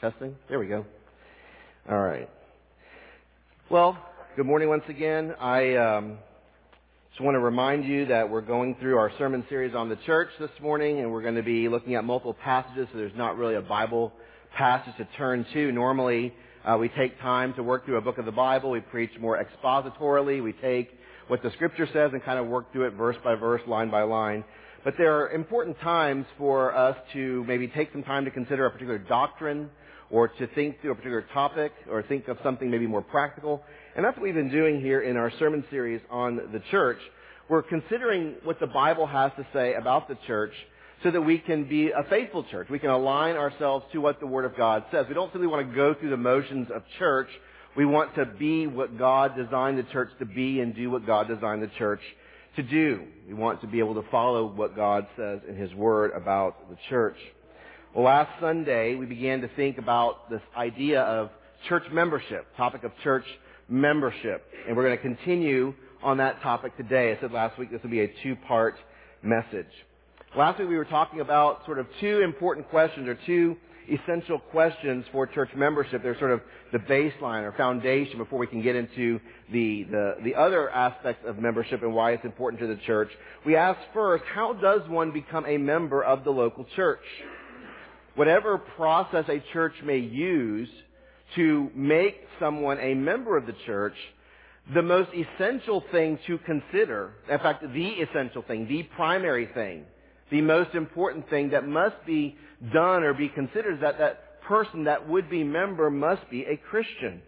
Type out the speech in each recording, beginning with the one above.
Testing? There we go. All right. Well, good morning once again. I um, just want to remind you that we're going through our sermon series on the church this morning, and we're going to be looking at multiple passages, so there's not really a Bible passage to turn to. Normally, uh, we take time to work through a book of the Bible. We preach more expositorily. We take what the Scripture says and kind of work through it verse by verse, line by line. But there are important times for us to maybe take some time to consider a particular doctrine or to think through a particular topic or think of something maybe more practical. And that's what we've been doing here in our sermon series on the church. We're considering what the Bible has to say about the church so that we can be a faithful church. We can align ourselves to what the Word of God says. We don't simply want to go through the motions of church. We want to be what God designed the church to be and do what God designed the church to do. We want to be able to follow what God says in His Word about the church. Well, last Sunday we began to think about this idea of church membership, topic of church membership. And we're going to continue on that topic today. I said last week this would be a two-part message. Last week we were talking about sort of two important questions or two essential questions for church membership. They're sort of the baseline or foundation before we can get into the, the, the other aspects of membership and why it's important to the church. We asked first, how does one become a member of the local church? Whatever process a church may use to make someone a member of the church, the most essential thing to consider, in fact, the essential thing, the primary thing, the most important thing that must be done or be considered is that that person that would be member must be a Christian.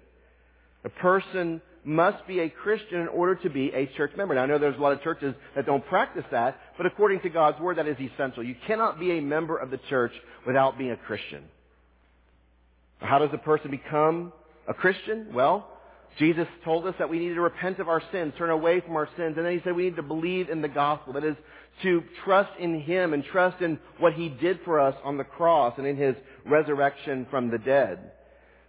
A person must be a Christian in order to be a church member. Now I know there's a lot of churches that don't practice that, but according to God's Word, that is essential. You cannot be a member of the church without being a Christian. How does a person become a Christian? Well, Jesus told us that we need to repent of our sins, turn away from our sins, and then he said we need to believe in the gospel. That is, to trust in him and trust in what he did for us on the cross and in his resurrection from the dead.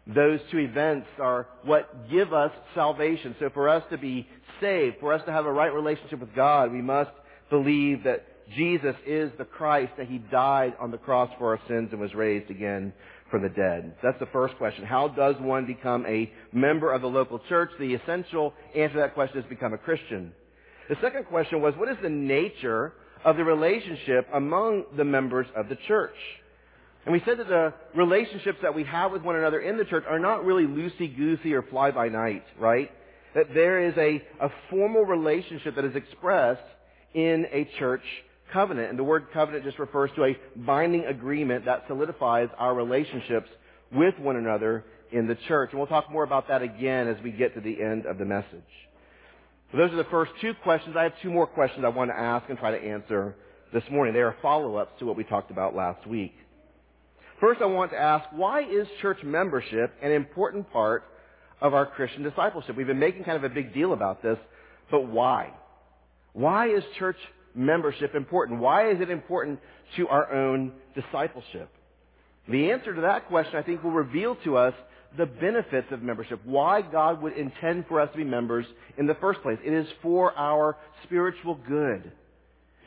Those two events are what give us salvation. So for us to be saved, for us to have a right relationship with God, we must believe that Jesus is the Christ, that he died on the cross for our sins and was raised again from the dead? That's the first question. How does one become a member of the local church? The essential answer to that question is become a Christian. The second question was, what is the nature of the relationship among the members of the church? And we said that the relationships that we have with one another in the church are not really loosey-goosey or fly-by-night, right? That there is a, a formal relationship that is expressed in a church covenant. And the word covenant just refers to a binding agreement that solidifies our relationships with one another in the church. And we'll talk more about that again as we get to the end of the message. So those are the first two questions. I have two more questions I want to ask and try to answer this morning. They are follow-ups to what we talked about last week. First, I want to ask, why is church membership an important part of our Christian discipleship? We've been making kind of a big deal about this, but why? Why is church membership important? Why is it important to our own discipleship? The answer to that question, I think, will reveal to us the benefits of membership, why God would intend for us to be members in the first place. It is for our spiritual good.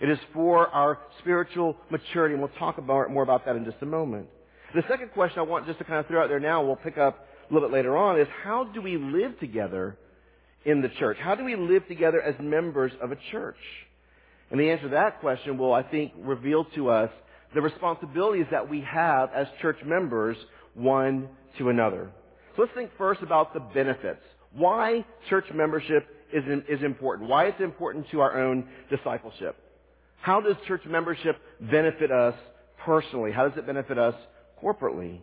It is for our spiritual maturity, and we'll talk about, more about that in just a moment. The second question I want just to kind of throw out there now, we'll pick up a little bit later on, is how do we live together in the church? How do we live together as members of a church? And the answer to that question will, I think, reveal to us the responsibilities that we have as church members one to another. So let's think first about the benefits. Why church membership is, is important. Why it's important to our own discipleship. How does church membership benefit us personally? How does it benefit us corporately?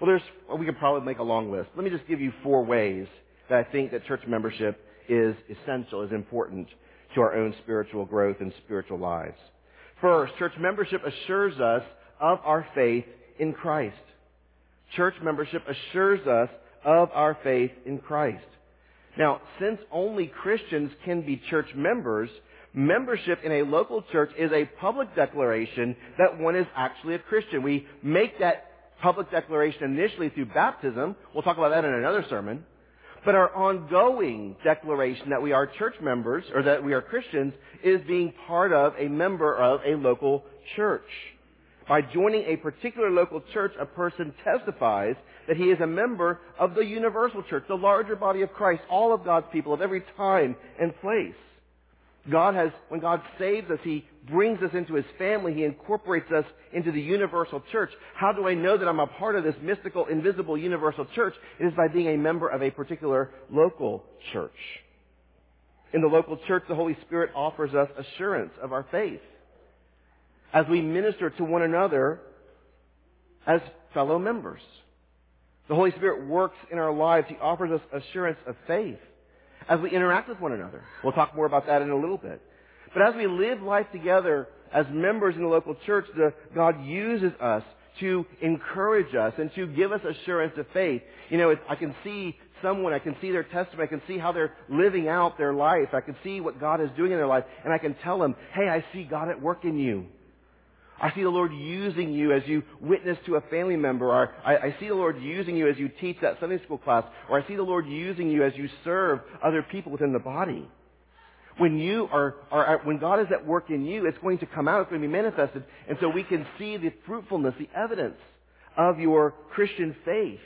Well, there's, well, we could probably make a long list. Let me just give you four ways that I think that church membership is essential, is important to our own spiritual growth and spiritual lives. First, church membership assures us of our faith in Christ. Church membership assures us of our faith in Christ. Now, since only Christians can be church members, membership in a local church is a public declaration that one is actually a Christian. We make that public declaration initially through baptism. We'll talk about that in another sermon. But our ongoing declaration that we are church members, or that we are Christians, is being part of a member of a local church. By joining a particular local church, a person testifies that he is a member of the universal church, the larger body of Christ, all of God's people of every time and place. God has, when God saves us, He brings us into His family. He incorporates us into the universal church. How do I know that I'm a part of this mystical, invisible, universal church? It is by being a member of a particular local church. In the local church, the Holy Spirit offers us assurance of our faith as we minister to one another as fellow members. The Holy Spirit works in our lives. He offers us assurance of faith as we interact with one another. We'll talk more about that in a little bit. But as we live life together as members in the local church, the, God uses us to encourage us and to give us assurance of faith. You know, I can see someone, I can see their testimony, I can see how they're living out their life, I can see what God is doing in their life, and I can tell them, hey, I see God at work in you. I see the Lord using you as you witness to a family member, or I, I, see the Lord using you as you teach that Sunday school class, or I see the Lord using you as you serve other people within the body. When you are, are, when God is at work in you, it's going to come out, it's going to be manifested, and so we can see the fruitfulness, the evidence of your Christian faith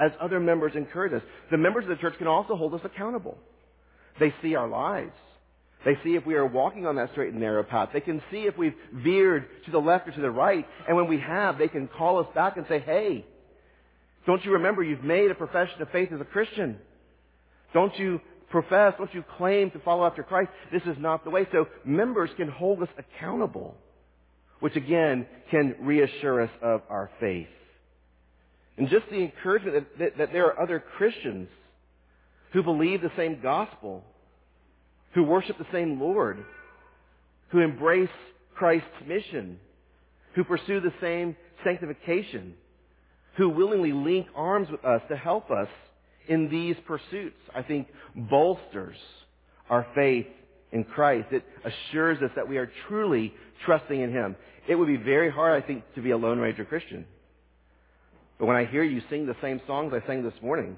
as other members encourage us. The members of the church can also hold us accountable. They see our lives. They see if we are walking on that straight and narrow path. They can see if we've veered to the left or to the right. And when we have, they can call us back and say, hey, don't you remember you've made a profession of faith as a Christian? Don't you profess, don't you claim to follow after Christ? This is not the way. So members can hold us accountable, which again can reassure us of our faith. And just the encouragement that, that, that there are other Christians who believe the same gospel who worship the same Lord, who embrace Christ's mission, who pursue the same sanctification, who willingly link arms with us to help us in these pursuits, I think bolsters our faith in Christ. It assures us that we are truly trusting in Him. It would be very hard, I think, to be a Lone Ranger Christian. But when I hear you sing the same songs I sang this morning,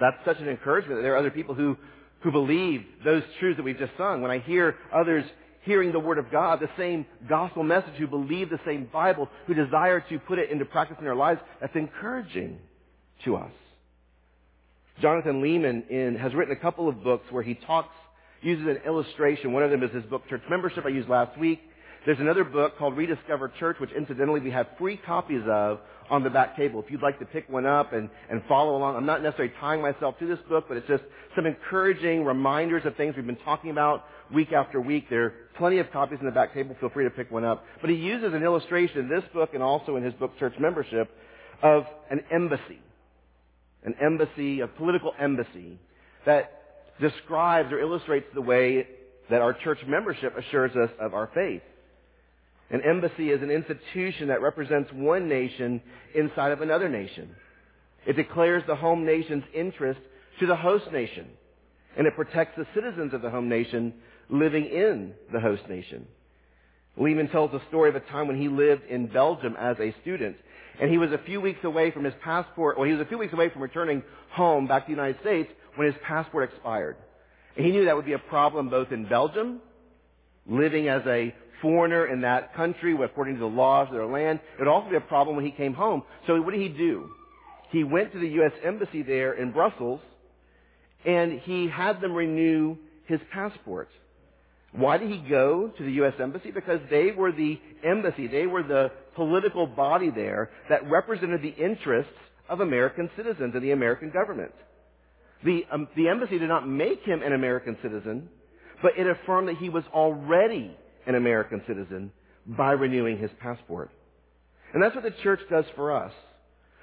that's such an encouragement that there are other people who who believe those truths that we've just sung, when I hear others hearing the Word of God, the same gospel message, who believe the same Bible, who desire to put it into practice in their lives, that's encouraging to us. Jonathan Leeman in, has written a couple of books where he talks, uses an illustration. One of them is his book, Church Membership, I used last week. There's another book called Rediscover Church, which incidentally we have free copies of on the back table. If you'd like to pick one up and, and follow along, I'm not necessarily tying myself to this book, but it's just some encouraging reminders of things we've been talking about week after week. There are plenty of copies in the back table. Feel free to pick one up. But he uses an illustration in this book and also in his book, Church Membership, of an embassy. An embassy, a political embassy that describes or illustrates the way that our church membership assures us of our faith. An embassy is an institution that represents one nation inside of another nation. It declares the home nation's interest to the host nation, and it protects the citizens of the home nation living in the host nation. Leeman tells the story of a time when he lived in Belgium as a student, and he was a few weeks away from his passport, or he was a few weeks away from returning home back to the United States when his passport expired. And he knew that would be a problem both in Belgium, living as a foreigner in that country according to the laws of their land. It would also be a problem when he came home. So what did he do? He went to the U.S. Embassy there in Brussels and he had them renew his passport. Why did he go to the U.S. Embassy? Because they were the embassy. They were the political body there that represented the interests of American citizens and the American government. The, um, the embassy did not make him an American citizen, but it affirmed that he was already an American citizen by renewing his passport. And that's what the church does for us.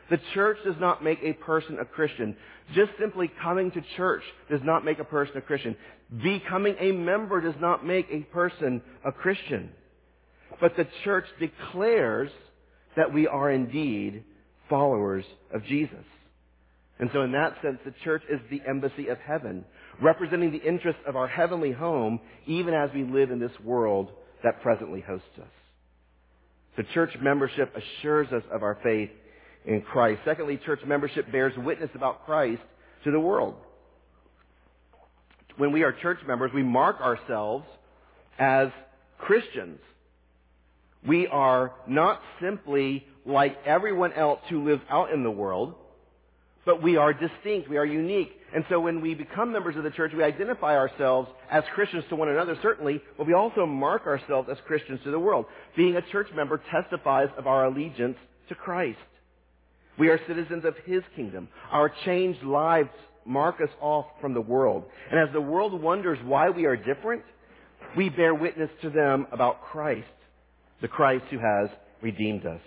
The church does not make a person a Christian. Just simply coming to church does not make a person a Christian. Becoming a member does not make a person a Christian. But the church declares that we are indeed followers of Jesus. And so in that sense, the church is the embassy of heaven, representing the interests of our heavenly home, even as we live in this world that presently hosts us. So church membership assures us of our faith in Christ. Secondly, church membership bears witness about Christ to the world. When we are church members, we mark ourselves as Christians. We are not simply like everyone else who lives out in the world, but we are distinct. We are unique. And so when we become members of the church, we identify ourselves as Christians to one another, certainly, but we also mark ourselves as Christians to the world. Being a church member testifies of our allegiance to Christ. We are citizens of His kingdom. Our changed lives mark us off from the world. And as the world wonders why we are different, we bear witness to them about Christ, the Christ who has redeemed us.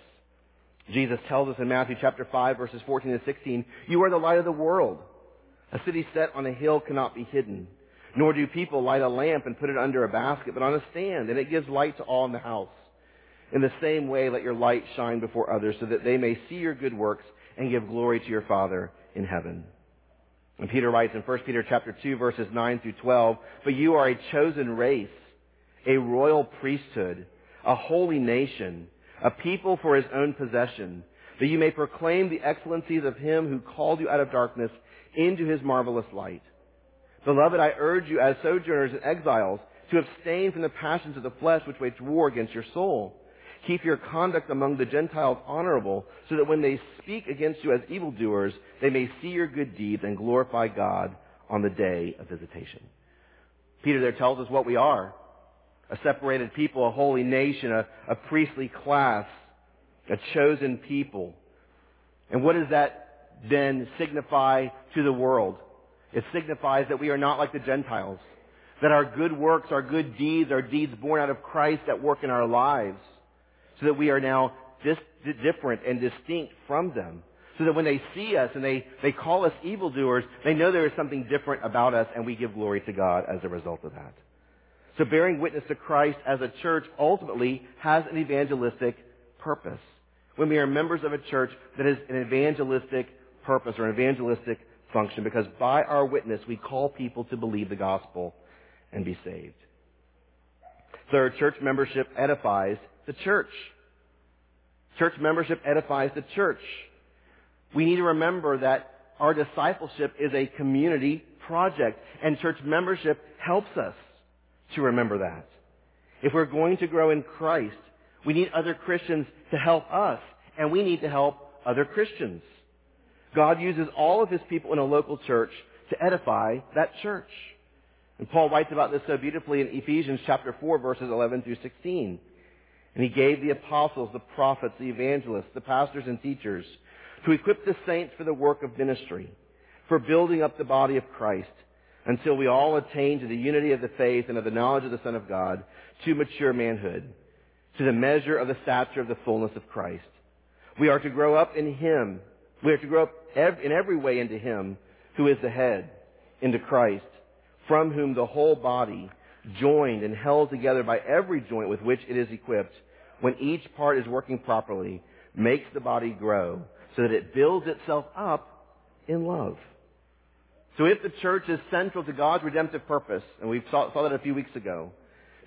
Jesus tells us in Matthew chapter 5 verses 14 and 16, You are the light of the world. A city set on a hill cannot be hidden. Nor do people light a lamp and put it under a basket, but on a stand, and it gives light to all in the house. In the same way, let your light shine before others so that they may see your good works and give glory to your Father in heaven. And Peter writes in 1 Peter chapter 2 verses 9 through 12, But you are a chosen race, a royal priesthood, a holy nation, a people for his own possession, that you may proclaim the excellencies of him who called you out of darkness into his marvelous light. Beloved, I urge you as sojourners and exiles to abstain from the passions of the flesh which wage war against your soul. Keep your conduct among the Gentiles honorable, so that when they speak against you as evildoers, they may see your good deeds and glorify God on the day of visitation. Peter there tells us what we are a separated people, a holy nation, a, a priestly class, a chosen people. And what does that then signify to the world? It signifies that we are not like the Gentiles. That our good works, our good deeds, our deeds born out of Christ that work in our lives. So that we are now dis- different and distinct from them. So that when they see us and they, they call us evildoers, they know there is something different about us and we give glory to God as a result of that. So bearing witness to Christ as a church ultimately has an evangelistic purpose. When we are members of a church that has an evangelistic purpose or an evangelistic function, because by our witness we call people to believe the gospel and be saved. Third, church membership edifies the church. Church membership edifies the church. We need to remember that our discipleship is a community project, and church membership helps us to remember that. If we're going to grow in Christ, we need other Christians to help us, and we need to help other Christians. God uses all of his people in a local church to edify that church. And Paul writes about this so beautifully in Ephesians chapter 4 verses 11 through 16. And he gave the apostles, the prophets, the evangelists, the pastors and teachers to equip the saints for the work of ministry, for building up the body of Christ until we all attain to the unity of the faith and of the knowledge of the Son of God, to mature manhood, to the measure of the stature of the fullness of Christ. We are to grow up in Him. We are to grow up in every way into Him, who is the head, into Christ, from whom the whole body, joined and held together by every joint with which it is equipped, when each part is working properly, makes the body grow, so that it builds itself up in love. So if the church is central to God's redemptive purpose, and we saw, saw that a few weeks ago,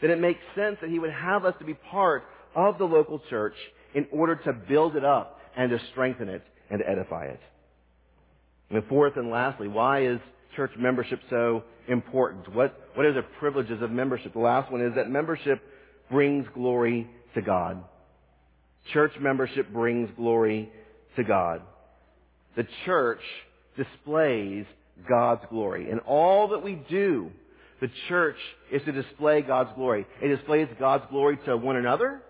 then it makes sense that He would have us to be part of the local church in order to build it up and to strengthen it and to edify it. And fourth and lastly, why is church membership so important? What, what are the privileges of membership? The last one is that membership brings glory to God. Church membership brings glory to God. The church displays God's glory. In all that we do, the church is to display God's glory. It displays God's glory to one another,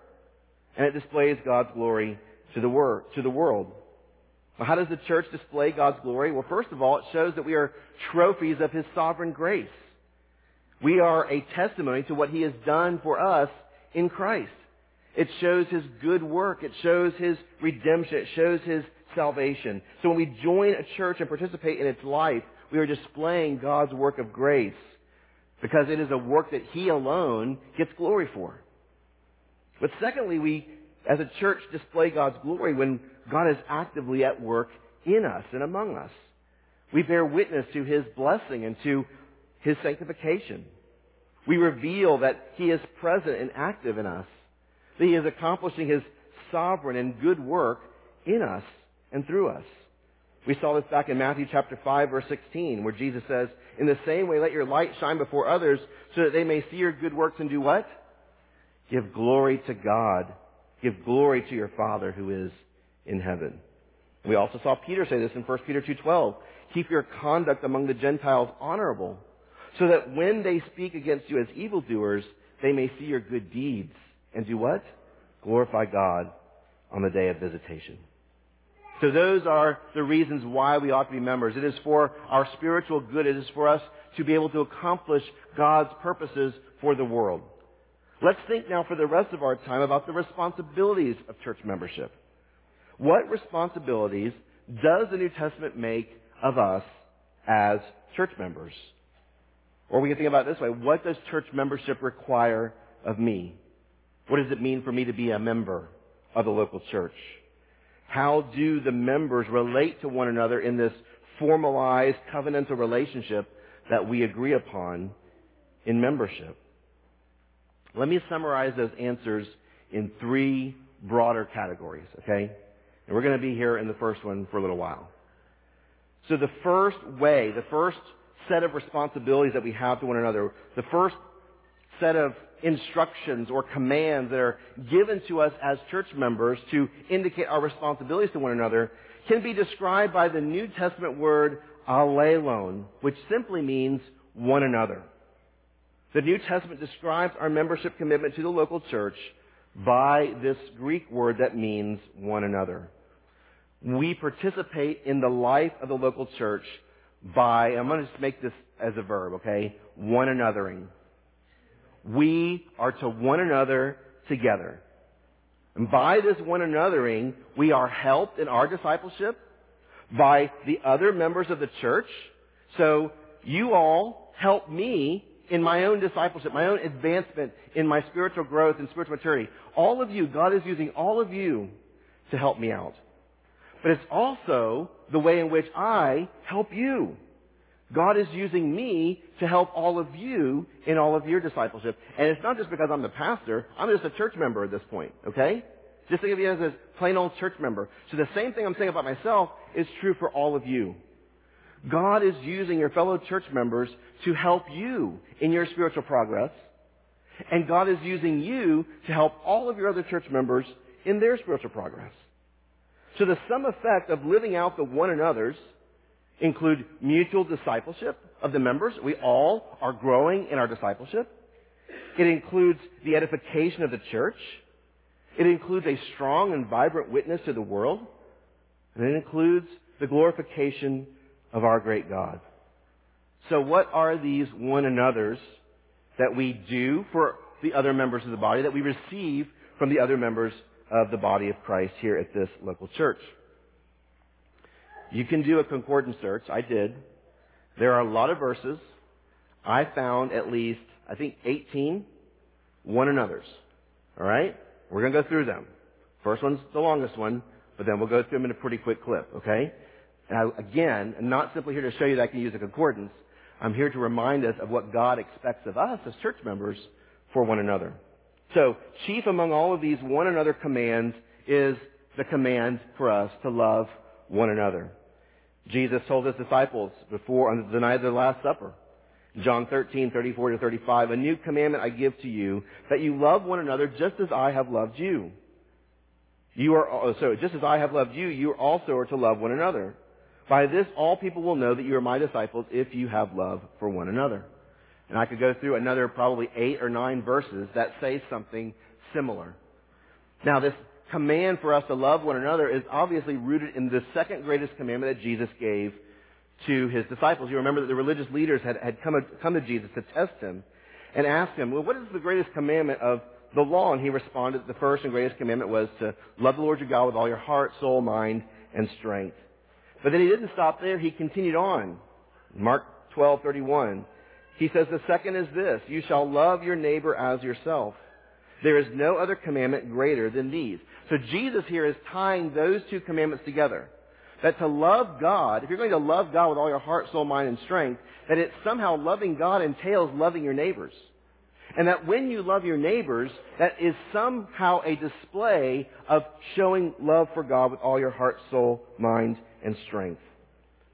and it displays God's glory to the, wor- to the world. Well, how does the church display God's glory? Well, first of all, it shows that we are trophies of His sovereign grace. We are a testimony to what He has done for us in Christ. It shows His good work. It shows His redemption. It shows His salvation. So when we join a church and participate in its life, we are displaying God's work of grace because it is a work that He alone gets glory for. But secondly, we, as a church, display God's glory when God is actively at work in us and among us. We bear witness to His blessing and to His sanctification. We reveal that He is present and active in us, that He is accomplishing His sovereign and good work in us and through us. We saw this back in Matthew chapter 5 verse 16 where Jesus says, In the same way let your light shine before others so that they may see your good works and do what? Give glory to God Give glory to your Father who is in heaven. We also saw Peter say this in 1 Peter 2.12. Keep your conduct among the Gentiles honorable, so that when they speak against you as evildoers, they may see your good deeds and do what? Glorify God on the day of visitation. So those are the reasons why we ought to be members. It is for our spiritual good. It is for us to be able to accomplish God's purposes for the world. Let's think now for the rest of our time about the responsibilities of church membership. What responsibilities does the New Testament make of us as church members? Or we can think about it this way. What does church membership require of me? What does it mean for me to be a member of the local church? How do the members relate to one another in this formalized covenantal relationship that we agree upon in membership? Let me summarize those answers in three broader categories, okay? And we're going to be here in the first one for a little while. So the first way, the first set of responsibilities that we have to one another, the first set of instructions or commands that are given to us as church members to indicate our responsibilities to one another can be described by the New Testament word allelon, which simply means one another. The New Testament describes our membership commitment to the local church by this Greek word that means one another. We participate in the life of the local church by, I'm going to just make this as a verb, okay? One anothering. We are to one another together. And by this one anothering, we are helped in our discipleship by the other members of the church. So you all help me in my own discipleship, my own advancement in my spiritual growth and spiritual maturity. All of you, God is using all of you to help me out. But it's also the way in which I help you. God is using me to help all of you in all of your discipleship. And it's not just because I'm the pastor. I'm just a church member at this point, okay? Just think of you as a plain old church member. So the same thing I'm saying about myself is true for all of you. God is using your fellow church members to help you in your spiritual progress. And God is using you to help all of your other church members in their spiritual progress. So the sum effect of living out the one another's include mutual discipleship of the members. We all are growing in our discipleship. It includes the edification of the church. It includes a strong and vibrant witness to the world. And it includes the glorification of our great God. So what are these one another's that we do for the other members of the body, that we receive from the other members of the body of Christ here at this local church? You can do a concordance search. I did. There are a lot of verses. I found at least, I think, 18 one another's. All right? We're going to go through them. First one's the longest one, but then we'll go through them in a pretty quick clip, okay? And I, again, I'm not simply here to show you that I can use a concordance. I'm here to remind us of what God expects of us as church members for one another. So, chief among all of these one another commands is the command for us to love one another. Jesus told his disciples before on the night of the Last Supper, John 13, 34 to 35, a new commandment I give to you, that you love one another just as I have loved you. You are, oh, so just as I have loved you, you also are to love one another. By this, all people will know that you are my disciples if you have love for one another. And I could go through another probably eight or nine verses that say something similar. Now, this command for us to love one another is obviously rooted in the second greatest commandment that Jesus gave to his disciples. You remember that the religious leaders had, had come, come to Jesus to test him and ask him, well, what is the greatest commandment of the law? And he responded, the first and greatest commandment was to love the Lord your God with all your heart, soul, mind, and strength. But then he didn't stop there. He continued on. Mark 12:31. He says, the second is this, you shall love your neighbor as yourself. There is no other commandment greater than these. So Jesus here is tying those two commandments together. That to love God, if you're going to love God with all your heart, soul, mind, and strength, that it somehow loving God entails loving your neighbors. And that when you love your neighbors, that is somehow a display of showing love for God with all your heart, soul, mind, and strength.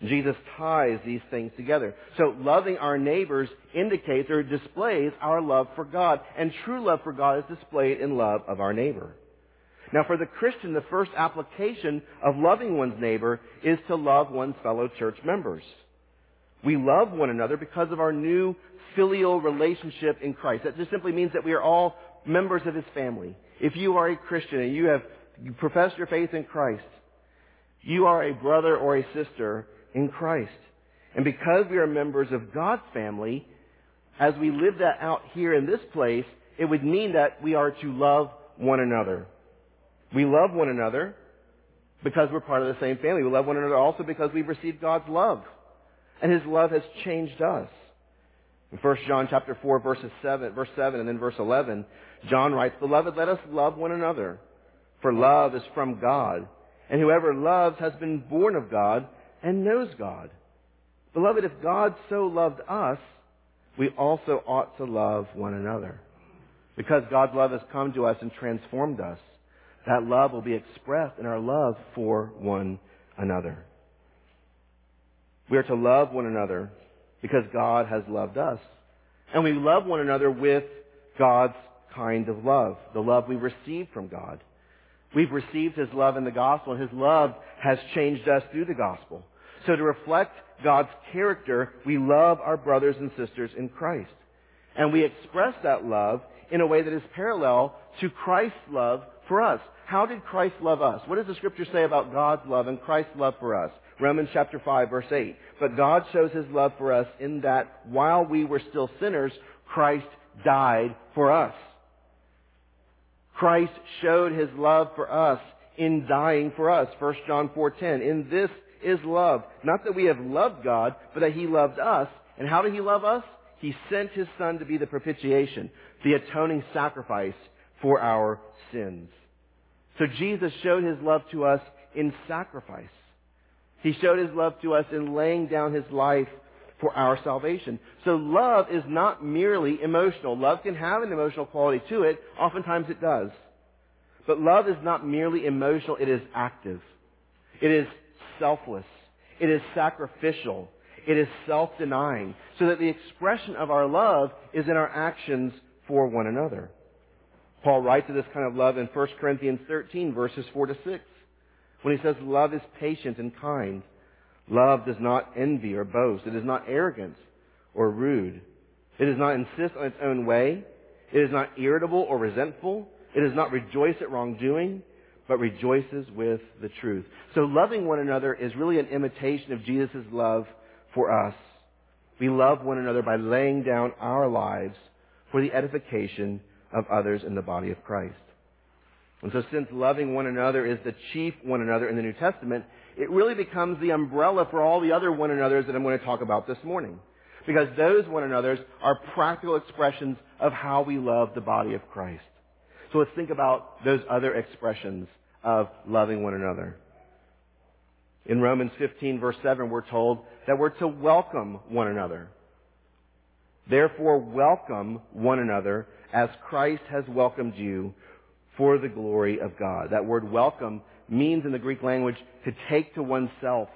Jesus ties these things together. So loving our neighbors indicates or displays our love for God. And true love for God is displayed in love of our neighbor. Now for the Christian, the first application of loving one's neighbor is to love one's fellow church members. We love one another because of our new filial relationship in Christ. That just simply means that we are all members of His family. If you are a Christian and you have professed your faith in Christ, you are a brother or a sister in Christ. And because we are members of God's family, as we live that out here in this place, it would mean that we are to love one another. We love one another because we're part of the same family. We love one another also because we've received God's love. And His love has changed us. In 1 John chapter 4 verses 7, verse 7 and then verse 11, John writes, Beloved, let us love one another, for love is from God. And whoever loves has been born of God and knows God. Beloved, if God so loved us, we also ought to love one another. Because God's love has come to us and transformed us, that love will be expressed in our love for one another. We are to love one another because God has loved us. And we love one another with God's kind of love, the love we receive from God. We've received His love in the gospel, and His love has changed us through the gospel. So to reflect God's character, we love our brothers and sisters in Christ. And we express that love in a way that is parallel to Christ's love for us. How did Christ love us? What does the scripture say about God's love and Christ's love for us? Romans chapter 5 verse 8. But God shows his love for us in that while we were still sinners, Christ died for us. Christ showed his love for us in dying for us. 1 John 4:10. In this is love, not that we have loved God, but that he loved us. And how did he love us? He sent his son to be the propitiation, the atoning sacrifice for our sins. So Jesus showed his love to us in sacrifice. He showed his love to us in laying down his life for our salvation. So love is not merely emotional. Love can have an emotional quality to it. Oftentimes it does. But love is not merely emotional, it is active. It is selfless. It is sacrificial. It is self-denying. So that the expression of our love is in our actions for one another. Paul writes of this kind of love in 1 Corinthians 13 verses 4 to 6 when he says love is patient and kind. Love does not envy or boast. It is not arrogant or rude. It does not insist on its own way. It is not irritable or resentful. It does not rejoice at wrongdoing, but rejoices with the truth. So loving one another is really an imitation of Jesus' love for us. We love one another by laying down our lives for the edification of others in the body of Christ. And so since loving one another is the chief one another in the New Testament, it really becomes the umbrella for all the other one another's that I'm going to talk about this morning. Because those one another's are practical expressions of how we love the body of Christ. So let's think about those other expressions of loving one another. In Romans 15 verse 7, we're told that we're to welcome one another. Therefore welcome one another as Christ has welcomed you for the glory of God. That word welcome means in the Greek language to take to oneself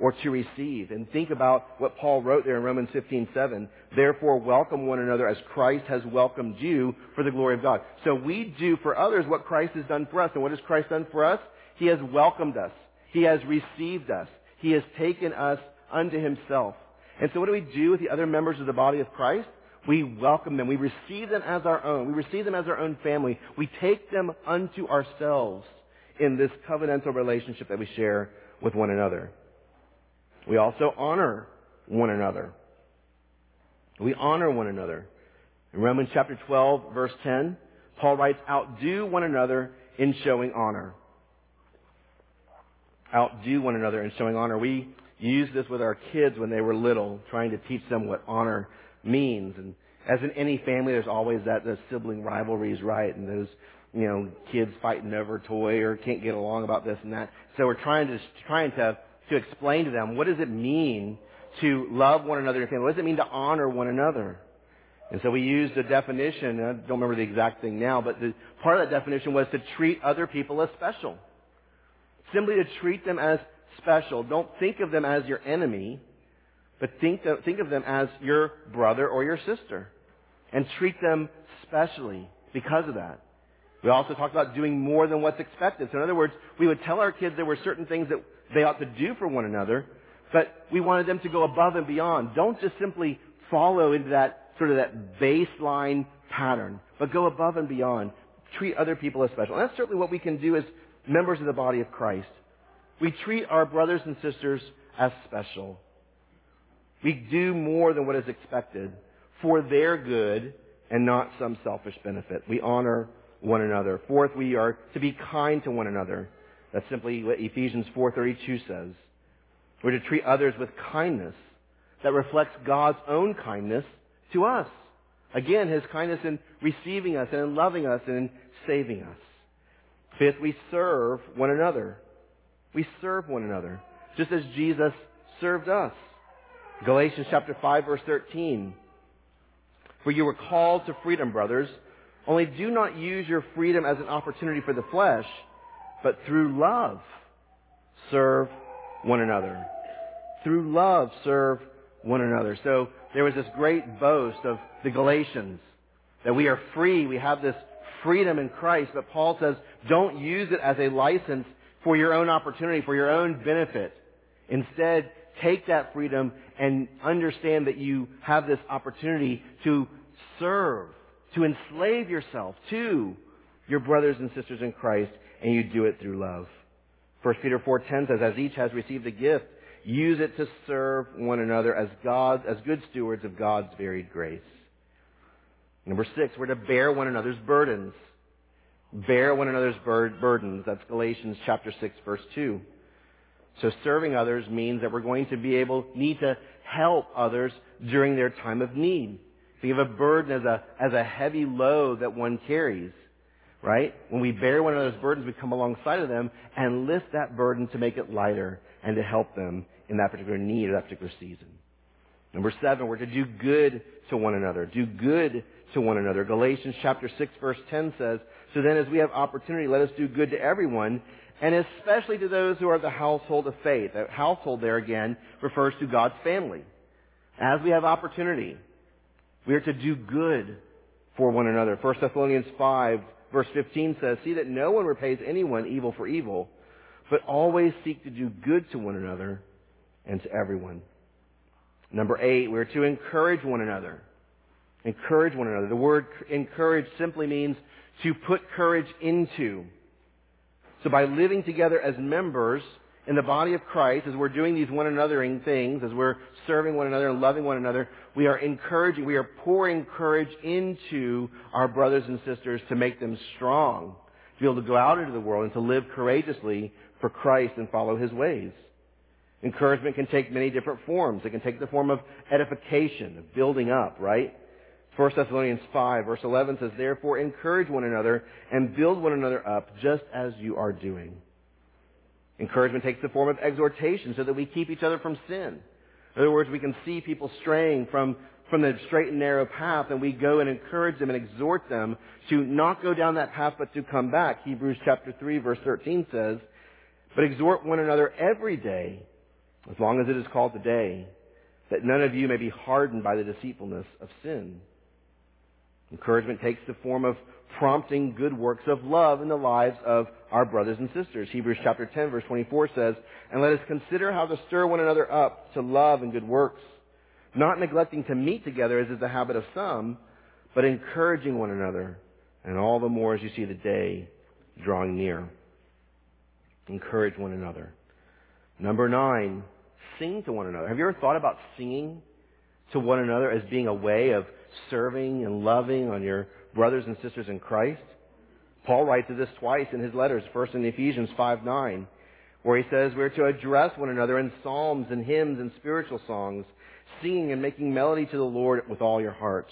or to receive. And think about what Paul wrote there in Romans 15:7. Therefore welcome one another as Christ has welcomed you for the glory of God. So we do for others what Christ has done for us. And what has Christ done for us? He has welcomed us. He has received us. He has taken us unto himself. And so what do we do with the other members of the body of Christ? We welcome them. We receive them as our own. We receive them as our own family. We take them unto ourselves in this covenantal relationship that we share with one another. We also honor one another. We honor one another. In Romans chapter 12 verse 10, Paul writes, outdo one another in showing honor. Outdo one another in showing honor. We used this with our kids when they were little, trying to teach them what honor means. And as in any family, there's always that those sibling rivalries, right? And those you know kids fighting over a toy or can't get along about this and that. So we're trying to trying to to explain to them what does it mean to love one another in family. What does it mean to honor one another? And so we used a definition. I don't remember the exact thing now, but the, part of that definition was to treat other people as special. Simply to treat them as special. Don't think of them as your enemy but think of, think of them as your brother or your sister. And treat them specially because of that. We also talked about doing more than what's expected. So in other words, we would tell our kids there were certain things that they ought to do for one another, but we wanted them to go above and beyond. Don't just simply follow into that sort of that baseline pattern, but go above and beyond. Treat other people as special. And that's certainly what we can do as members of the body of Christ. We treat our brothers and sisters as special. We do more than what is expected for their good and not some selfish benefit. We honor one another. Fourth, we are to be kind to one another. That's simply what Ephesians 4:32 says. We're to treat others with kindness that reflects God's own kindness to us. Again, His kindness in receiving us and in loving us and in saving us. Fifth, we serve one another. We serve one another, just as Jesus served us. Galatians chapter 5 verse 13. For you were called to freedom, brothers. Only do not use your freedom as an opportunity for the flesh, but through love serve one another. Through love serve one another. So there was this great boast of the Galatians that we are free. We have this freedom in Christ. But Paul says, don't use it as a license for your own opportunity, for your own benefit. Instead, take that freedom and understand that you have this opportunity to serve, to enslave yourself to your brothers and sisters in Christ, and you do it through love. 1 Peter 4.10 says, as each has received a gift, use it to serve one another as God, as good stewards of God's varied grace. Number six, we're to bear one another's burdens. Bear one another's bur- burdens. That's Galatians chapter 6 verse 2. So serving others means that we're going to be able, need to help others during their time of need. Think of a burden as a, as a heavy load that one carries, right? When we bear one another's burdens, we come alongside of them and lift that burden to make it lighter and to help them in that particular need or that particular season. Number seven, we're to do good to one another. Do good to one another. Galatians chapter 6 verse 10 says, So then as we have opportunity, let us do good to everyone, and especially to those who are the household of faith. That household there again refers to God's family. As we have opportunity, we are to do good for one another. 1 Thessalonians 5 verse 15 says, See that no one repays anyone evil for evil, but always seek to do good to one another and to everyone. Number eight, we're to encourage one another. Encourage one another. The word encourage simply means to put courage into. So by living together as members in the body of Christ, as we're doing these one anothering things, as we're serving one another and loving one another, we are encouraging, we are pouring courage into our brothers and sisters to make them strong, to be able to go out into the world and to live courageously for Christ and follow His ways. Encouragement can take many different forms. It can take the form of edification, of building up, right? 1 Thessalonians 5 verse 11 says, Therefore encourage one another and build one another up just as you are doing. Encouragement takes the form of exhortation so that we keep each other from sin. In other words, we can see people straying from, from the straight and narrow path and we go and encourage them and exhort them to not go down that path but to come back. Hebrews chapter 3 verse 13 says, But exhort one another every day, as long as it is called today, that none of you may be hardened by the deceitfulness of sin. Encouragement takes the form of prompting good works of love in the lives of our brothers and sisters. Hebrews chapter 10 verse 24 says, And let us consider how to stir one another up to love and good works, not neglecting to meet together as is the habit of some, but encouraging one another, and all the more as you see the day drawing near. Encourage one another. Number nine, sing to one another. Have you ever thought about singing to one another as being a way of serving and loving on your brothers and sisters in Christ? Paul writes of this twice in his letters, first in Ephesians 5 9, where he says we're to address one another in psalms and hymns and spiritual songs, singing and making melody to the Lord with all your heart.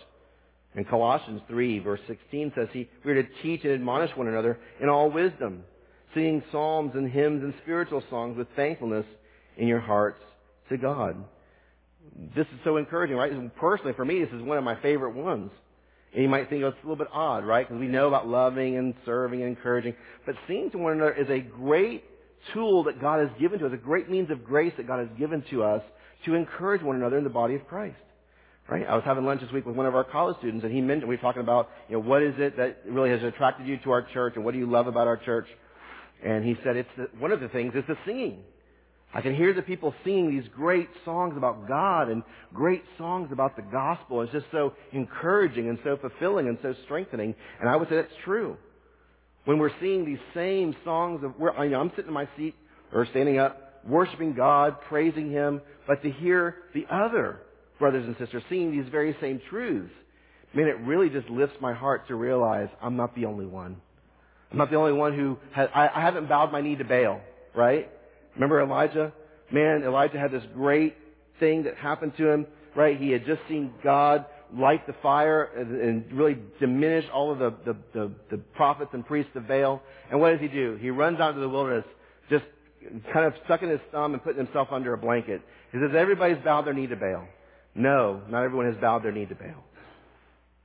And Colossians 3 verse 16 says he, we're to teach and admonish one another in all wisdom, singing psalms and hymns and spiritual songs with thankfulness in your hearts to God this is so encouraging, right? Personally, for me, this is one of my favorite ones. And you might think oh, it's a little bit odd, right? Because we know about loving and serving and encouraging. But seeing to one another is a great tool that God has given to us, a great means of grace that God has given to us to encourage one another in the body of Christ. Right? I was having lunch this week with one of our college students, and he mentioned we were talking about, you know, what is it that really has attracted you to our church, and what do you love about our church? And he said it's the, one of the things is the singing. I can hear the people singing these great songs about God and great songs about the gospel. It's just so encouraging and so fulfilling and so strengthening. And I would say that's true. When we're singing these same songs of, where, I know I'm sitting in my seat or standing up, worshiping God, praising Him, but to hear the other brothers and sisters singing these very same truths, man, it really just lifts my heart to realize I'm not the only one. I'm not the only one who has, I, I haven't bowed my knee to Baal, right? Remember Elijah? Man, Elijah had this great thing that happened to him, right? He had just seen God light the fire and, really diminish all of the, the, the, the prophets and priests of Baal. And what does he do? He runs out into the wilderness, just kind of sucking his thumb and putting himself under a blanket. He says, everybody's bowed their knee to Baal. No, not everyone has bowed their knee to Baal.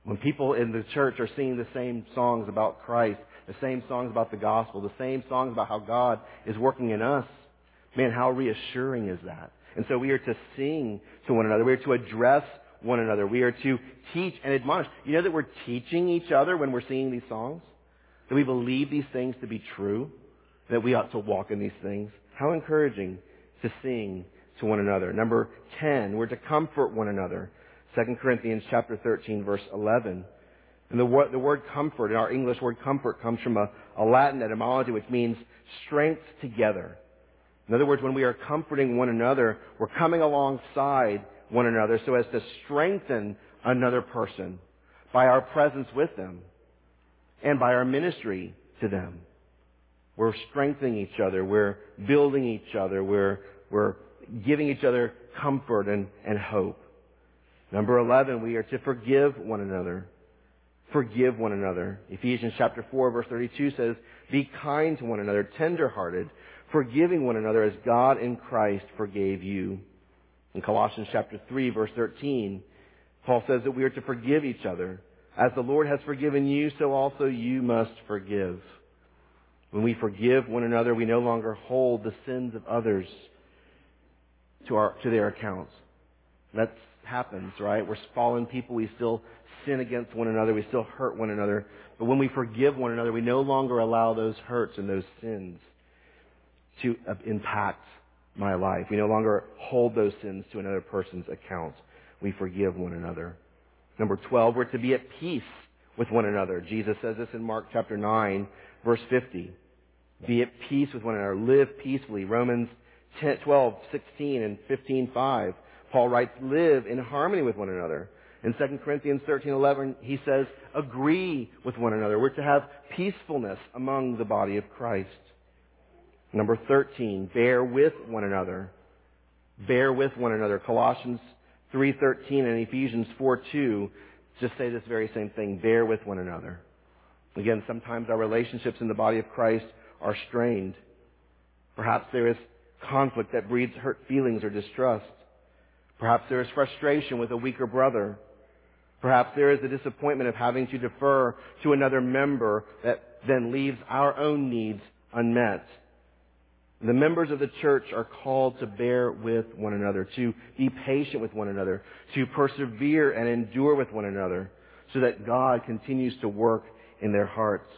When people in the church are singing the same songs about Christ, the same songs about the gospel, the same songs about how God is working in us, man, how reassuring is that? And so we are to sing to one another. We are to address one another. We are to teach and admonish. You know that we're teaching each other when we're singing these songs? That we believe these things to be true? That we ought to walk in these things? How encouraging to sing to one another. Number 10, we're to comfort one another. 2 Corinthians chapter 13 verse 11. And the word, the word comfort, in our English word comfort, comes from a, a Latin etymology which means strength together. In other words, when we are comforting one another, we're coming alongside one another so as to strengthen another person by our presence with them and by our ministry to them. We're strengthening each other. We're building each other. We're, we're giving each other comfort and, and hope. Number 11, we are to forgive one another. Forgive one another. Ephesians chapter 4 verse 32 says, Be kind to one another, tenderhearted, forgiving one another as God in Christ forgave you. In Colossians chapter 3 verse 13, Paul says that we are to forgive each other. As the Lord has forgiven you, so also you must forgive. When we forgive one another, we no longer hold the sins of others to our, to their accounts. That happens, right? We're fallen people. We still sin against one another. We still hurt one another. But when we forgive one another, we no longer allow those hurts and those sins to impact my life. We no longer hold those sins to another person's account. We forgive one another. Number 12, we're to be at peace with one another. Jesus says this in Mark chapter 9, verse 50. Be at peace with one another. Live peacefully. Romans 10, 12, 16, and 15, 5. Paul writes, live in harmony with one another. In 2 Corinthians 13, 11, he says, agree with one another. We're to have peacefulness among the body of Christ. Number 13, bear with one another. Bear with one another. Colossians 3.13 and Ephesians 4.2 just say this very same thing. Bear with one another. Again, sometimes our relationships in the body of Christ are strained. Perhaps there is conflict that breeds hurt feelings or distrust. Perhaps there is frustration with a weaker brother. Perhaps there is the disappointment of having to defer to another member that then leaves our own needs unmet. The members of the church are called to bear with one another, to be patient with one another, to persevere and endure with one another, so that God continues to work in their hearts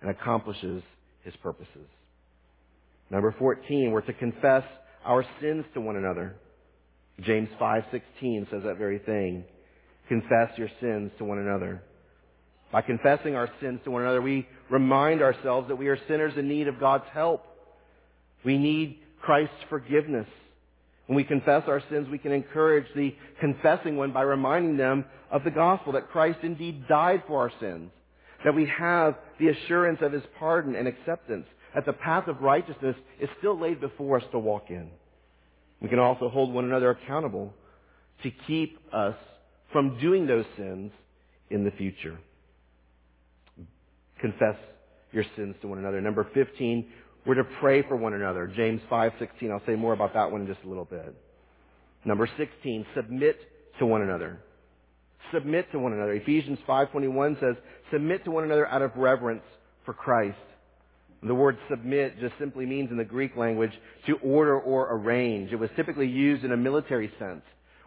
and accomplishes His purposes. Number 14, we're to confess our sins to one another. James 5:16 says that very thing. Confess your sins to one another. By confessing our sins to one another, we remind ourselves that we are sinners in need of God's help. We need Christ's forgiveness. When we confess our sins, we can encourage the confessing one by reminding them of the gospel that Christ indeed died for our sins, that we have the assurance of his pardon and acceptance, that the path of righteousness is still laid before us to walk in. We can also hold one another accountable to keep us from doing those sins in the future. Confess your sins to one another. Number 15, we're to pray for one another. James 5:16. I'll say more about that one in just a little bit. Number 16, submit to one another. Submit to one another. Ephesians 5:21 says, "Submit to one another out of reverence for Christ." The word submit just simply means in the Greek language to order or arrange. It was typically used in a military sense,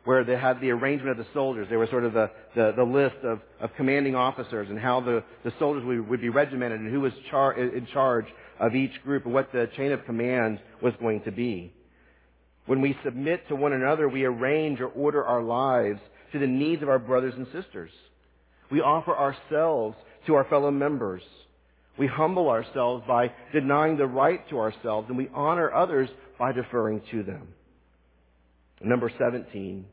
where they had the arrangement of the soldiers. There was sort of the, the, the list of, of commanding officers and how the, the soldiers would, would be regimented and who was char- in charge of each group and what the chain of command was going to be. When we submit to one another, we arrange or order our lives to the needs of our brothers and sisters. We offer ourselves to our fellow members. We humble ourselves by denying the right to ourselves, and we honor others by deferring to them. Number 17,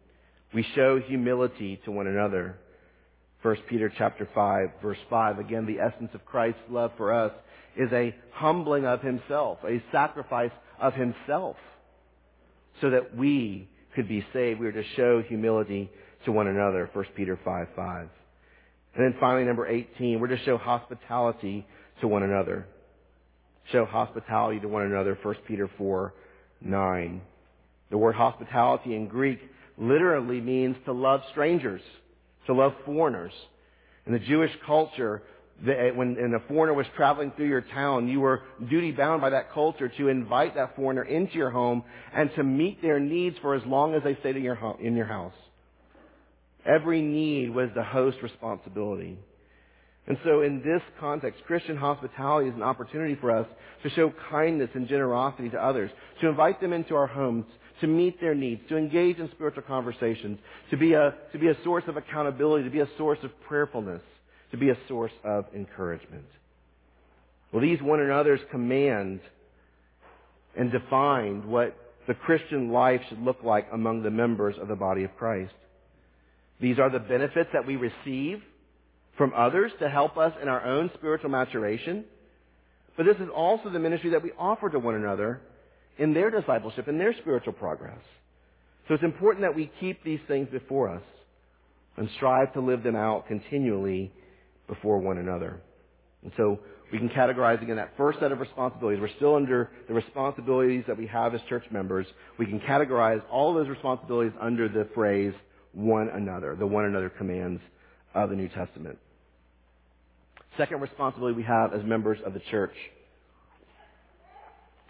we show humility to one another. 1 Peter chapter 5, verse 5. Again, the essence of Christ's love for us is a humbling of himself, a sacrifice of himself, so that we could be saved. We are to show humility to one another. 1 Peter 5, 5. And then finally, number 18, we're to show hospitality to one another. Show hospitality to one another. 1 Peter 4, 9. The word hospitality in Greek literally means to love strangers, to love foreigners. In the Jewish culture, Eh, when, when a foreigner was traveling through your town, you were duty bound by that culture to invite that foreigner into your home and to meet their needs for as long as they stayed in your, in your house. Every need was the host's responsibility. And so in this context, Christian hospitality is an opportunity for us to show kindness and generosity to others, to invite them into our homes, to meet their needs, to engage in spiritual conversations, to be a, to be a source of accountability, to be a source of prayerfulness, to be a source of encouragement. Well, these one another's command and defined what the Christian life should look like among the members of the body of Christ. These are the benefits that we receive from others to help us in our own spiritual maturation. But this is also the ministry that we offer to one another in their discipleship, in their spiritual progress. So it's important that we keep these things before us and strive to live them out continually before one another. And so we can categorize again that first set of responsibilities. We're still under the responsibilities that we have as church members. We can categorize all those responsibilities under the phrase one another, the one another commands of the New Testament. Second responsibility we have as members of the church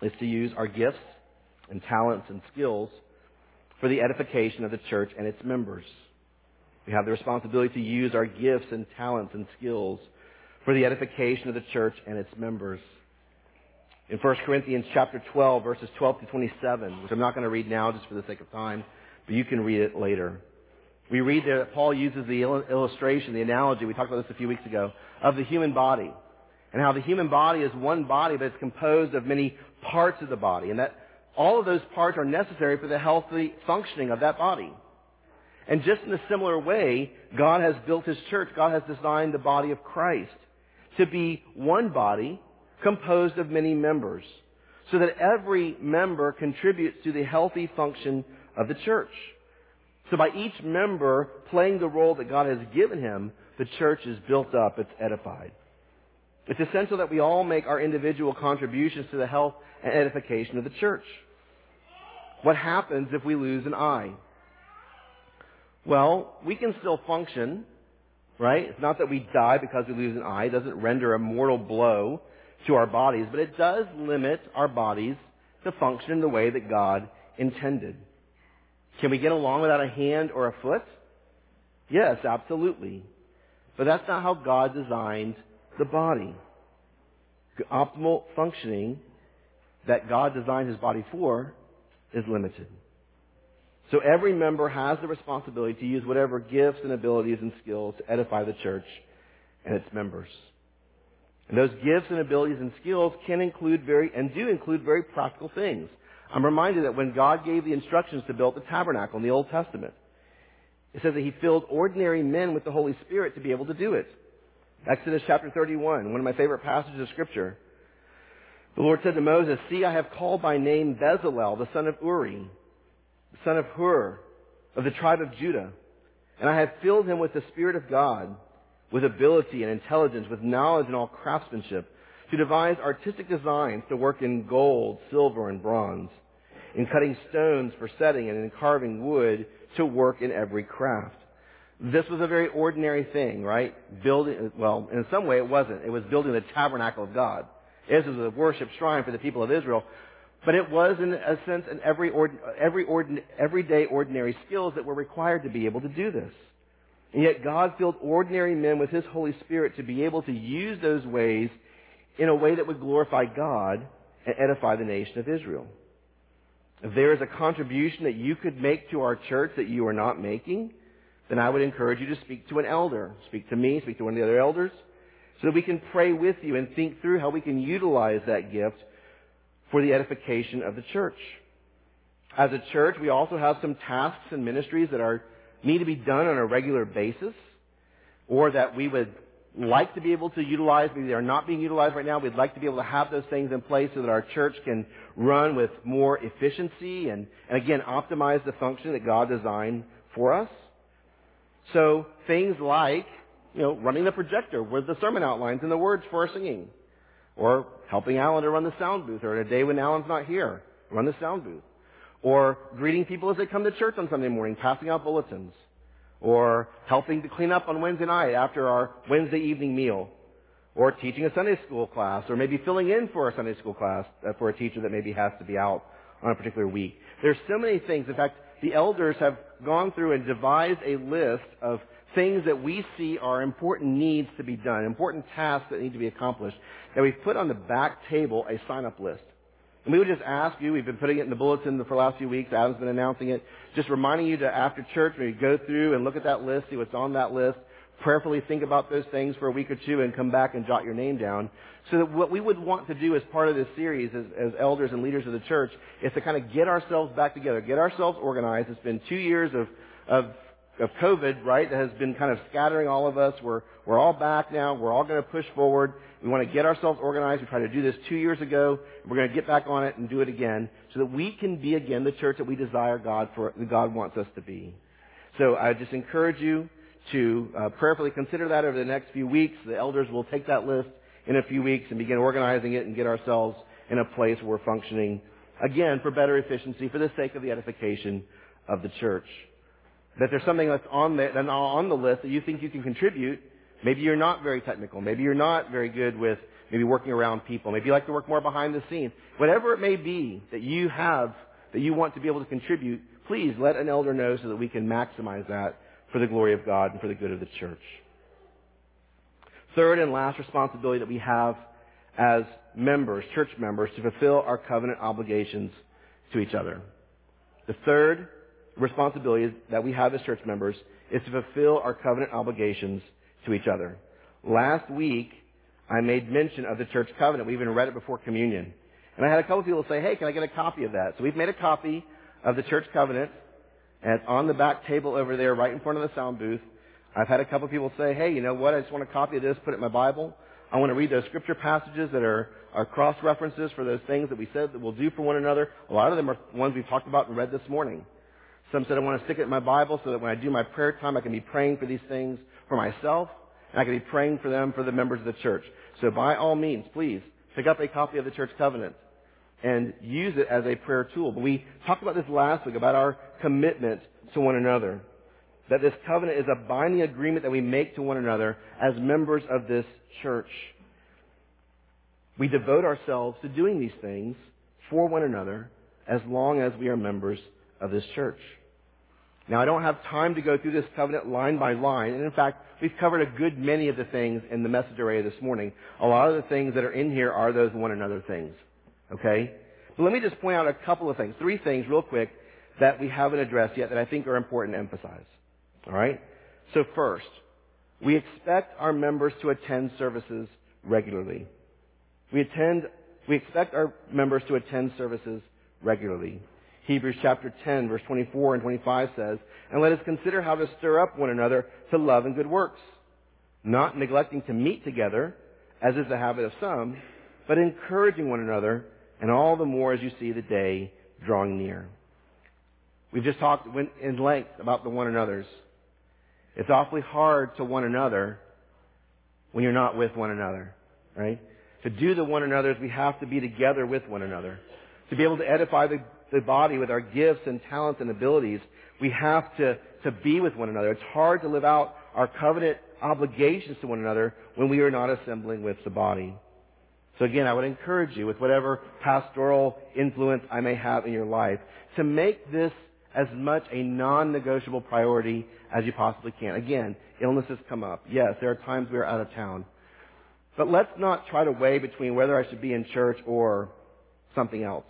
is to use our gifts and talents and skills for the edification of the church and its members. We have the responsibility to use our gifts and talents and skills for the edification of the church and its members. In 1 Corinthians chapter 12, verses 12 to 27, which I'm not going to read now just for the sake of time, but you can read it later. We read there that Paul uses the illustration, the analogy, we talked about this a few weeks ago, of the human body. And how the human body is one body, but it's composed of many parts of the body. And that all of those parts are necessary for the healthy functioning of that body. And just in a similar way, God has built His church. God has designed the body of Christ to be one body composed of many members. So that every member contributes to the healthy function of the church. So by each member playing the role that God has given him, the church is built up, it's edified. It's essential that we all make our individual contributions to the health and edification of the church. What happens if we lose an eye? Well, we can still function, right? It's not that we die because we lose an eye. It doesn't render a mortal blow to our bodies, but it does limit our bodies to function in the way that God intended. Can we get along without a hand or a foot? Yes, absolutely. But that's not how God designed the body. The Optimal functioning that God designed his body for is limited. So every member has the responsibility to use whatever gifts and abilities and skills to edify the church and its members. And those gifts and abilities and skills can include very, and do include very practical things. I'm reminded that when God gave the instructions to build the tabernacle in the Old Testament, it says that He filled ordinary men with the Holy Spirit to be able to do it. Exodus chapter 31, one of my favorite passages of Scripture. The Lord said to Moses, See, I have called by name Bezalel, the son of Uri, son of Hur, of the tribe of Judah, and I have filled him with the Spirit of God, with ability and intelligence, with knowledge and all craftsmanship, to devise artistic designs to work in gold, silver, and bronze in cutting stones for setting and in carving wood to work in every craft. This was a very ordinary thing, right? Building, well, in some way it wasn't. It was building the tabernacle of God. This was a worship shrine for the people of Israel. But it was, in a sense, an every, ord- every ordin- everyday ordinary skills that were required to be able to do this. And yet God filled ordinary men with His Holy Spirit to be able to use those ways in a way that would glorify God and edify the nation of Israel. If there is a contribution that you could make to our church that you are not making, then I would encourage you to speak to an elder. Speak to me, speak to one of the other elders, so that we can pray with you and think through how we can utilize that gift for the edification of the church. As a church, we also have some tasks and ministries that are, need to be done on a regular basis, or that we would like to be able to utilize. Maybe they are not being utilized right now. We'd like to be able to have those things in place so that our church can run with more efficiency and, and again, optimize the function that God designed for us. So things like, you know, running the projector with the sermon outlines and the words for our singing. Or helping Alan to run the sound booth, or a day when Alan's not here, run the sound booth. Or greeting people as they come to church on Sunday morning, passing out bulletins or helping to clean up on Wednesday night after our Wednesday evening meal, or teaching a Sunday school class, or maybe filling in for a Sunday school class uh, for a teacher that maybe has to be out on a particular week. There's so many things. In fact, the elders have gone through and devised a list of things that we see are important needs to be done, important tasks that need to be accomplished, that we've put on the back table a sign-up list. And we would just ask you, we've been putting it in the bulletin for the last few weeks, Adam's been announcing it, just reminding you to, after church, maybe go through and look at that list, see what's on that list, prayerfully think about those things for a week or two and come back and jot your name down. So that what we would want to do as part of this series as, as elders and leaders of the church is to kind of get ourselves back together, get ourselves organized. It's been two years of, of of COVID, right, that has been kind of scattering all of us. We're, we're all back now. We're all going to push forward. We want to get ourselves organized. We tried to do this two years ago. We're going to get back on it and do it again so that we can be again the church that we desire God for, that God wants us to be. So I just encourage you to uh, prayerfully consider that over the next few weeks. The elders will take that list in a few weeks and begin organizing it and get ourselves in a place where we're functioning again for better efficiency for the sake of the edification of the church that there's something that's on the, that's on the list that you think you can contribute. Maybe you're not very technical. Maybe you're not very good with maybe working around people. Maybe you like to work more behind the scenes. Whatever it may be that you have that you want to be able to contribute, please let an elder know so that we can maximize that for the glory of God and for the good of the church. Third and last responsibility that we have as members, church members, to fulfill our covenant obligations to each other. The third responsibility that we have as church members is to fulfill our covenant obligations to each other. Last week, I made mention of the church covenant. We even read it before communion. And I had a couple people say, hey, can I get a copy of that? So we've made a copy of the church covenant, and it's on the back table over there right in front of the sound booth. I've had a couple people say, hey, you know what? I just want a copy of this, put it in my Bible. I want to read those scripture passages that are, are cross references for those things that we said that we'll do for one another. A lot of them are ones we've talked about and read this morning. Some said, I want to stick it in my Bible so that when I do my prayer time, I can be praying for these things for myself, and I can be praying for them for the members of the church. So by all means, please, pick up a copy of the church covenant and use it as a prayer tool. But we talked about this last week, about our commitment to one another. That this covenant is a binding agreement that we make to one another as members of this church. We devote ourselves to doing these things for one another as long as we are members of this church. Now, I don't have time to go through this covenant line by line, and in fact, we've covered a good many of the things in the message array this morning. A lot of the things that are in here are those one another things. Okay? But let me just point out a couple of things, three things real quick that we haven't addressed yet that I think are important to emphasize. Alright? So first, we expect our members to attend services regularly. We attend, we expect our members to attend services regularly. Hebrews chapter 10 verse 24 and 25 says, And let us consider how to stir up one another to love and good works, not neglecting to meet together, as is the habit of some, but encouraging one another, and all the more as you see the day drawing near. We've just talked in length about the one another's. It's awfully hard to one another when you're not with one another, right? To do the one another's, we have to be together with one another. To be able to edify the the body with our gifts and talents and abilities, we have to, to be with one another. It's hard to live out our covenant obligations to one another when we are not assembling with the body. So again, I would encourage you with whatever pastoral influence I may have in your life to make this as much a non-negotiable priority as you possibly can. Again, illnesses come up. Yes, there are times we are out of town. But let's not try to weigh between whether I should be in church or something else.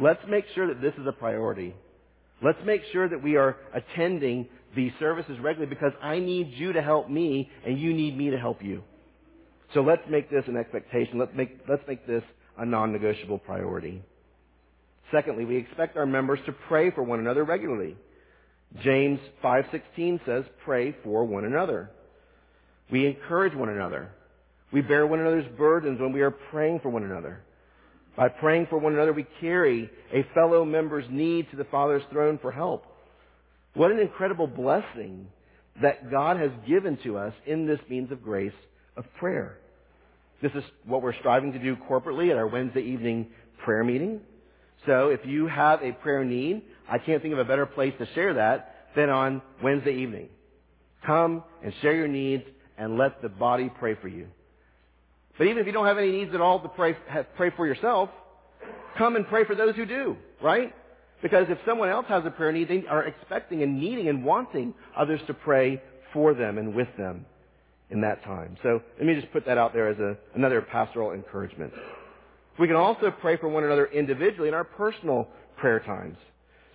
Let's make sure that this is a priority. Let's make sure that we are attending these services regularly because I need you to help me and you need me to help you. So let's make this an expectation. Let's make, let's make this a non-negotiable priority. Secondly, we expect our members to pray for one another regularly. James 5:16 says, "Pray for one another." We encourage one another. We bear one another's burdens when we are praying for one another. By praying for one another, we carry a fellow member's need to the Father's throne for help. What an incredible blessing that God has given to us in this means of grace of prayer. This is what we're striving to do corporately at our Wednesday evening prayer meeting. So if you have a prayer need, I can't think of a better place to share that than on Wednesday evening. Come and share your needs and let the body pray for you. But even if you don't have any needs at all to pray, pray for yourself, come and pray for those who do, right? Because if someone else has a prayer need, they are expecting and needing and wanting others to pray for them and with them in that time. So let me just put that out there as a, another pastoral encouragement. We can also pray for one another individually in our personal prayer times.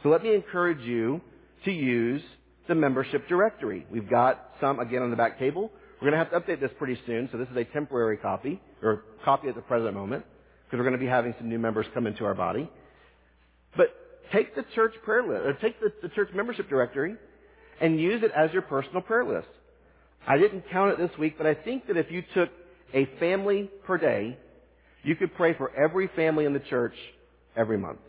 So let me encourage you to use the membership directory. We've got some again on the back table. We're going to have to update this pretty soon, so this is a temporary copy, or copy at the present moment, because we're going to be having some new members come into our body. But take the church prayer list, or take the, the church membership directory, and use it as your personal prayer list. I didn't count it this week, but I think that if you took a family per day, you could pray for every family in the church every month.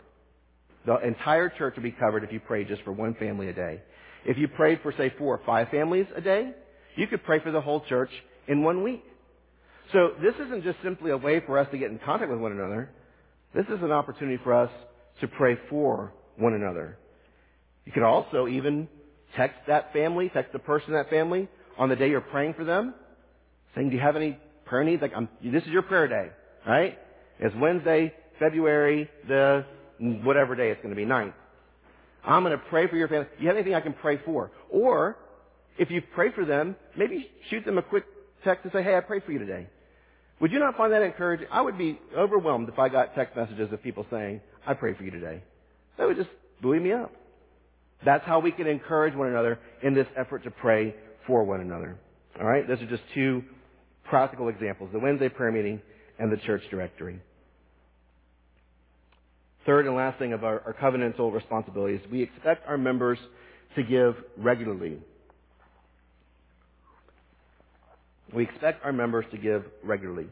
The entire church would be covered if you prayed just for one family a day. If you prayed for, say, four or five families a day, you could pray for the whole church in one week. So this isn't just simply a way for us to get in contact with one another. This is an opportunity for us to pray for one another. You could also even text that family, text the person in that family on the day you're praying for them, saying, do you have any prayer needs? Like, I'm, this is your prayer day, right? It's Wednesday, February the whatever day it's going to be, ninth. I'm going to pray for your family. Do you have anything I can pray for? Or, if you pray for them, maybe shoot them a quick text and say, hey, I prayed for you today. Would you not find that encouraging? I would be overwhelmed if I got text messages of people saying, I prayed for you today. That would just buoy me up. That's how we can encourage one another in this effort to pray for one another. All right? Those are just two practical examples, the Wednesday prayer meeting and the church directory. Third and last thing of our, our covenantal responsibilities, we expect our members to give regularly. We expect our members to give regularly.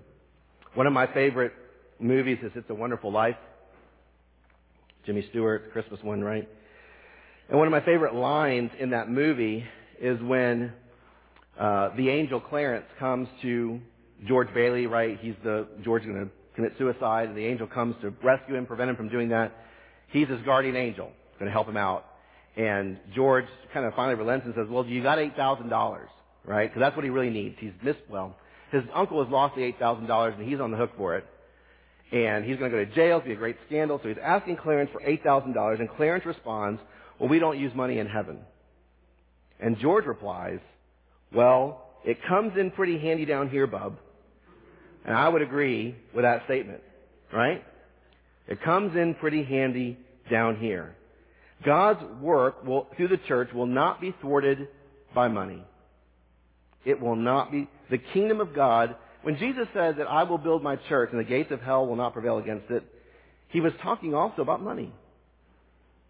One of my favorite movies is It's a Wonderful Life. Jimmy Stewart, Christmas one, right? And one of my favorite lines in that movie is when uh, the angel Clarence comes to George Bailey, right? He's the George going to commit suicide, and the angel comes to rescue him, prevent him from doing that. He's his guardian angel, going to help him out. And George kind of finally relents and says, "Well, you got eight thousand dollars, right? Because that's what he really needs. He's missed well. His uncle has lost the eight thousand dollars, and he's on the hook for it. And he's going to go to jail. It'll be a great scandal. So he's asking Clarence for eight thousand dollars, and Clarence responds, "Well, we don't use money in heaven." And George replies, "Well, it comes in pretty handy down here, bub." And I would agree with that statement, right? It comes in pretty handy down here. God's work will, through the church will not be thwarted by money. It will not be, the kingdom of God, when Jesus said that I will build my church and the gates of hell will not prevail against it, he was talking also about money.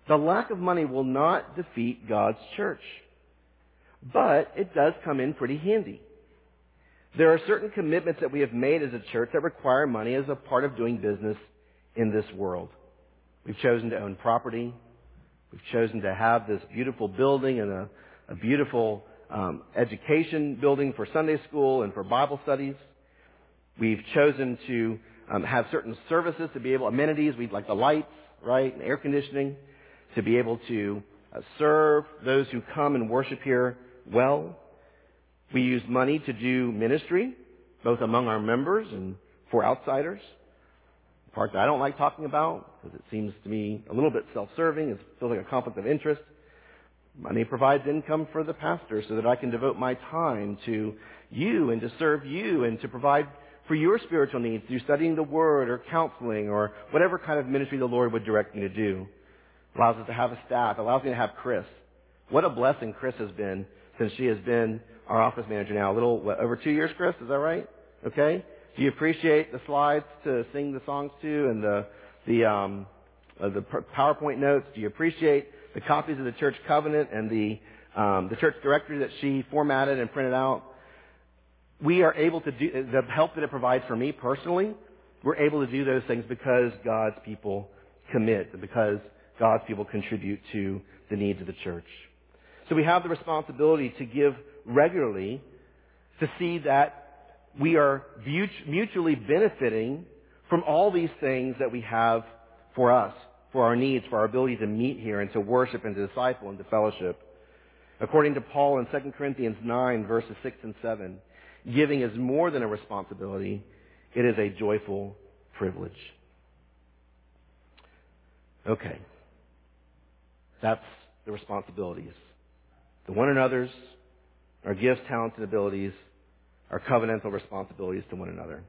The lack of money will not defeat God's church. But it does come in pretty handy. There are certain commitments that we have made as a church that require money as a part of doing business in this world. We've chosen to own property. We've chosen to have this beautiful building and a, a beautiful um, education building for Sunday school and for Bible studies. We've chosen to um, have certain services to be able, amenities, we'd like the lights, right, and air conditioning, to be able to uh, serve those who come and worship here well. We use money to do ministry, both among our members and for outsiders. The part that I don't like talking about because it seems to me a little bit self-serving. It feels like a conflict of interest. Money provides income for the pastor so that I can devote my time to you and to serve you and to provide for your spiritual needs through studying the Word or counseling or whatever kind of ministry the Lord would direct me to do. Allows us to have a staff. Allows me to have Chris. What a blessing Chris has been since she has been our office manager now. A little, what, over two years, Chris? Is that right? Okay? Do you appreciate the slides to sing the songs to and the, the, um, uh, the PowerPoint notes? Do you appreciate the copies of the church covenant and the, um, the church directory that she formatted and printed out? We are able to do, the help that it provides for me personally, we're able to do those things because God's people commit, and because God's people contribute to the needs of the church. So we have the responsibility to give regularly to see that we are mutually benefiting from all these things that we have for us, for our needs, for our ability to meet here and to worship and to disciple and to fellowship. According to Paul in 2 Corinthians 9 verses 6 and 7, giving is more than a responsibility. It is a joyful privilege. Okay. That's the responsibilities. The one another's, our gifts, talents, and abilities, our covenantal responsibilities to one another.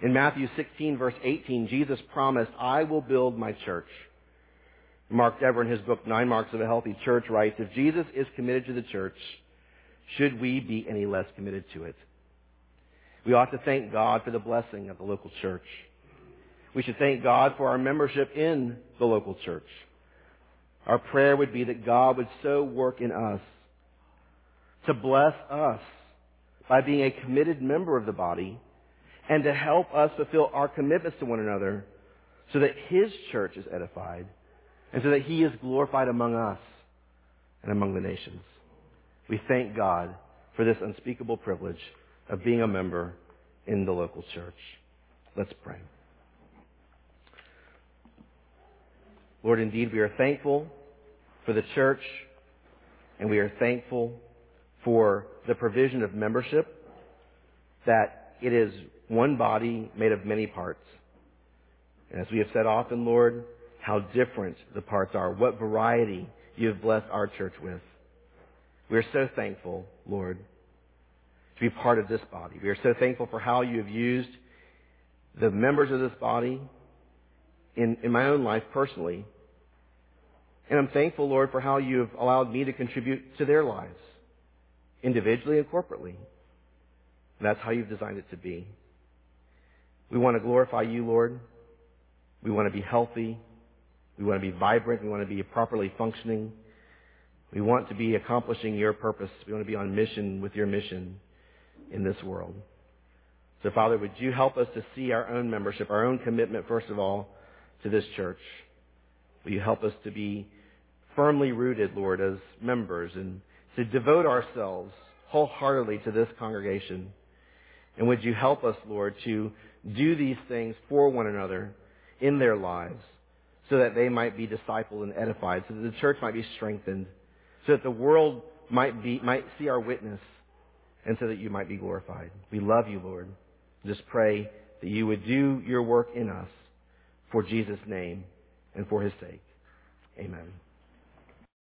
In Matthew 16 verse 18, Jesus promised, I will build my church. Mark Dever in his book, Nine Marks of a Healthy Church writes, if Jesus is committed to the church, should we be any less committed to it? We ought to thank God for the blessing of the local church. We should thank God for our membership in the local church. Our prayer would be that God would so work in us to bless us by being a committed member of the body and to help us fulfill our commitments to one another so that His church is edified and so that He is glorified among us and among the nations. We thank God for this unspeakable privilege of being a member in the local church. Let's pray. Lord, indeed, we are thankful for the church, and we are thankful for the provision of membership, that it is one body made of many parts. And as we have said often, Lord, how different the parts are, what variety you have blessed our church with. We are so thankful, Lord, to be part of this body. We are so thankful for how you have used the members of this body in, in my own life personally. And I'm thankful, Lord, for how you have allowed me to contribute to their lives, individually and corporately. And that's how you've designed it to be. We want to glorify you, Lord. We want to be healthy. We want to be vibrant. We want to be properly functioning. We want to be accomplishing your purpose. We want to be on mission with your mission in this world. So, Father, would you help us to see our own membership, our own commitment, first of all, to this church? Will you help us to be firmly rooted, Lord, as members and to devote ourselves wholeheartedly to this congregation? And would you help us, Lord, to do these things for one another in their lives so that they might be discipled and edified, so that the church might be strengthened, so that the world might be, might see our witness and so that you might be glorified. We love you, Lord. Just pray that you would do your work in us for Jesus' name and for his sake. Amen.